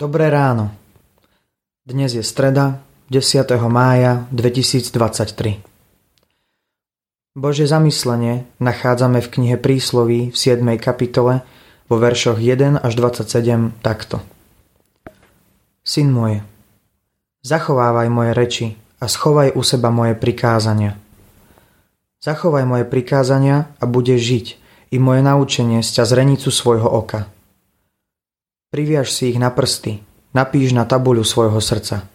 Dobré ráno. Dnes je streda, 10. mája 2023. Bože zamyslenie nachádzame v knihe Prísloví v 7. kapitole vo veršoch 1 až 27 takto. Syn môj, zachovávaj moje reči a schovaj u seba moje prikázania. Zachovaj moje prikázania a budeš žiť, i moje naučenie z ťa zrenicu svojho oka. Priviaž si ich na prsty, napíš na tabuľu svojho srdca.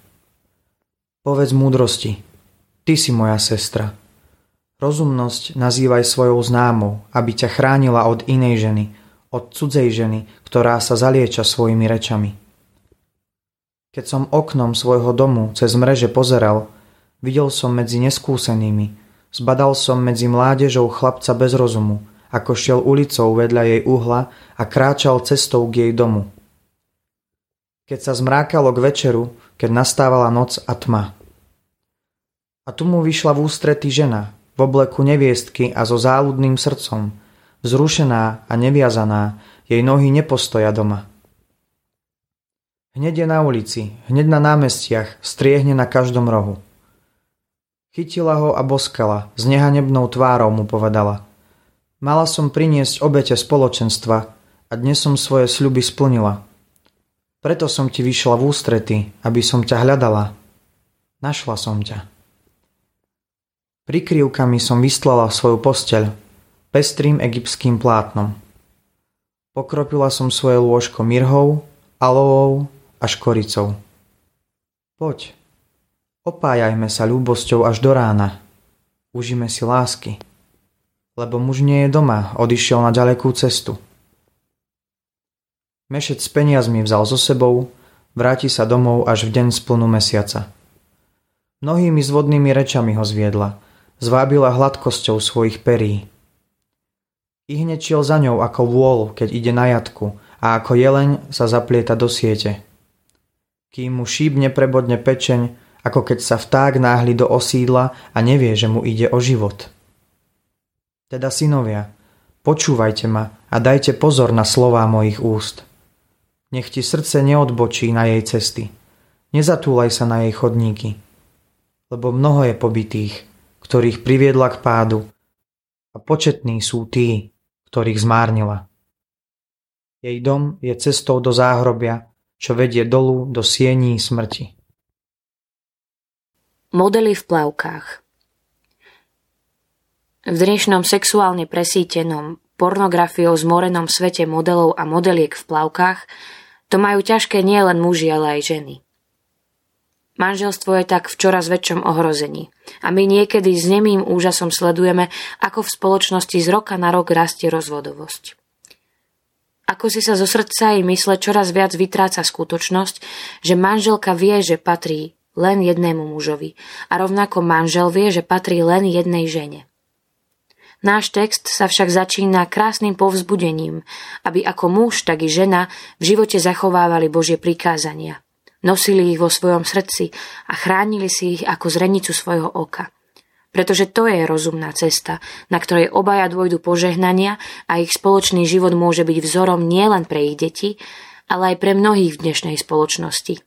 Povedz múdrosti, ty si moja sestra. Rozumnosť nazývaj svojou známou, aby ťa chránila od inej ženy, od cudzej ženy, ktorá sa zalieča svojimi rečami. Keď som oknom svojho domu cez mreže pozeral, videl som medzi neskúsenými, zbadal som medzi mládežou chlapca bez rozumu, ako šiel ulicou vedľa jej uhla a kráčal cestou k jej domu. Keď sa zmrákalo k večeru, keď nastávala noc a tma. A tu mu vyšla v ústrety žena, v obleku neviestky a so záľudným srdcom, vzrušená a neviazaná, jej nohy nepostoja doma. Hneď je na ulici, hneď na námestiach, striehne na každom rohu. Chytila ho a boskala, s nehanebnou tvárou mu povedala. Mala som priniesť obete spoločenstva a dnes som svoje sľuby splnila. Preto som ti vyšla v ústrety, aby som ťa hľadala. Našla som ťa. Prikryvkami som vystlala svoju posteľ, pestrým egyptským plátnom. Pokropila som svoje lôžko mirhou, alovou a škoricou. Poď, opájajme sa ľúbosťou až do rána. Užime si lásky. Lebo muž nie je doma, odišiel na ďalekú cestu. Mešec s peniazmi vzal so sebou, vráti sa domov až v deň splnu mesiaca. Mnohými zvodnými rečami ho zviedla, zvábila hladkosťou svojich perí. I hneď šiel za ňou ako vôľ, keď ide na jatku a ako jeleň sa zaplieta do siete. Kým mu šíp neprebodne pečeň, ako keď sa vták náhli do osídla a nevie, že mu ide o život. Teda synovia, počúvajte ma a dajte pozor na slová mojich úst. Nech ti srdce neodbočí na jej cesty. Nezatúlaj sa na jej chodníky. Lebo mnoho je pobytých, ktorých priviedla k pádu a početní sú tí, ktorých zmárnila. Jej dom je cestou do záhrobia, čo vedie dolu do siení smrti. Modely v plavkách V dnešnom sexuálne presítenom, pornografiou zmorenom svete modelov a modeliek v plavkách to majú ťažké nielen muži, ale aj ženy. Manželstvo je tak v čoraz väčšom ohrození. A my niekedy s nemým úžasom sledujeme, ako v spoločnosti z roka na rok rastie rozvodovosť. Ako si sa zo srdca i mysle čoraz viac vytráca skutočnosť, že manželka vie, že patrí len jednému mužovi a rovnako manžel vie, že patrí len jednej žene. Náš text sa však začína krásnym povzbudením, aby ako muž, tak i žena v živote zachovávali Božie prikázania. Nosili ich vo svojom srdci a chránili si ich ako zrenicu svojho oka. Pretože to je rozumná cesta, na ktorej obaja dôjdu požehnania a ich spoločný život môže byť vzorom nielen pre ich deti, ale aj pre mnohých v dnešnej spoločnosti.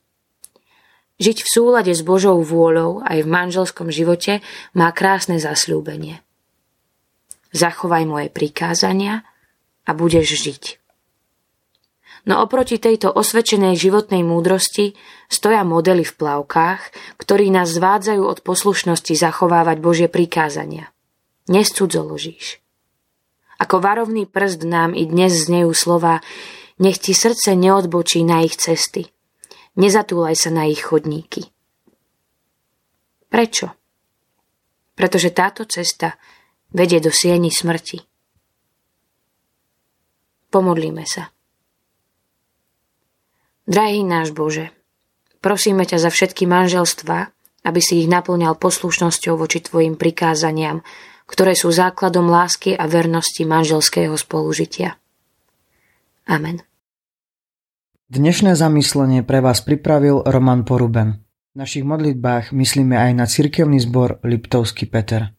Žiť v súlade s Božou vôľou aj v manželskom živote má krásne zasľúbenie zachovaj moje prikázania a budeš žiť. No oproti tejto osvedčenej životnej múdrosti stoja modely v plavkách, ktorí nás zvádzajú od poslušnosti zachovávať Božie prikázania. Nescudzoložíš. Ako varovný prst nám i dnes znejú slova nech ti srdce neodbočí na ich cesty. Nezatúlaj sa na ich chodníky. Prečo? Pretože táto cesta vedie do sieni smrti. Pomodlíme sa. Drahý náš Bože, prosíme ťa za všetky manželstva, aby si ich naplňal poslušnosťou voči Tvojim prikázaniam, ktoré sú základom lásky a vernosti manželského spolužitia. Amen. Dnešné zamyslenie pre vás pripravil Roman Poruben. V našich modlitbách myslíme aj na cirkevný zbor Liptovský Peter.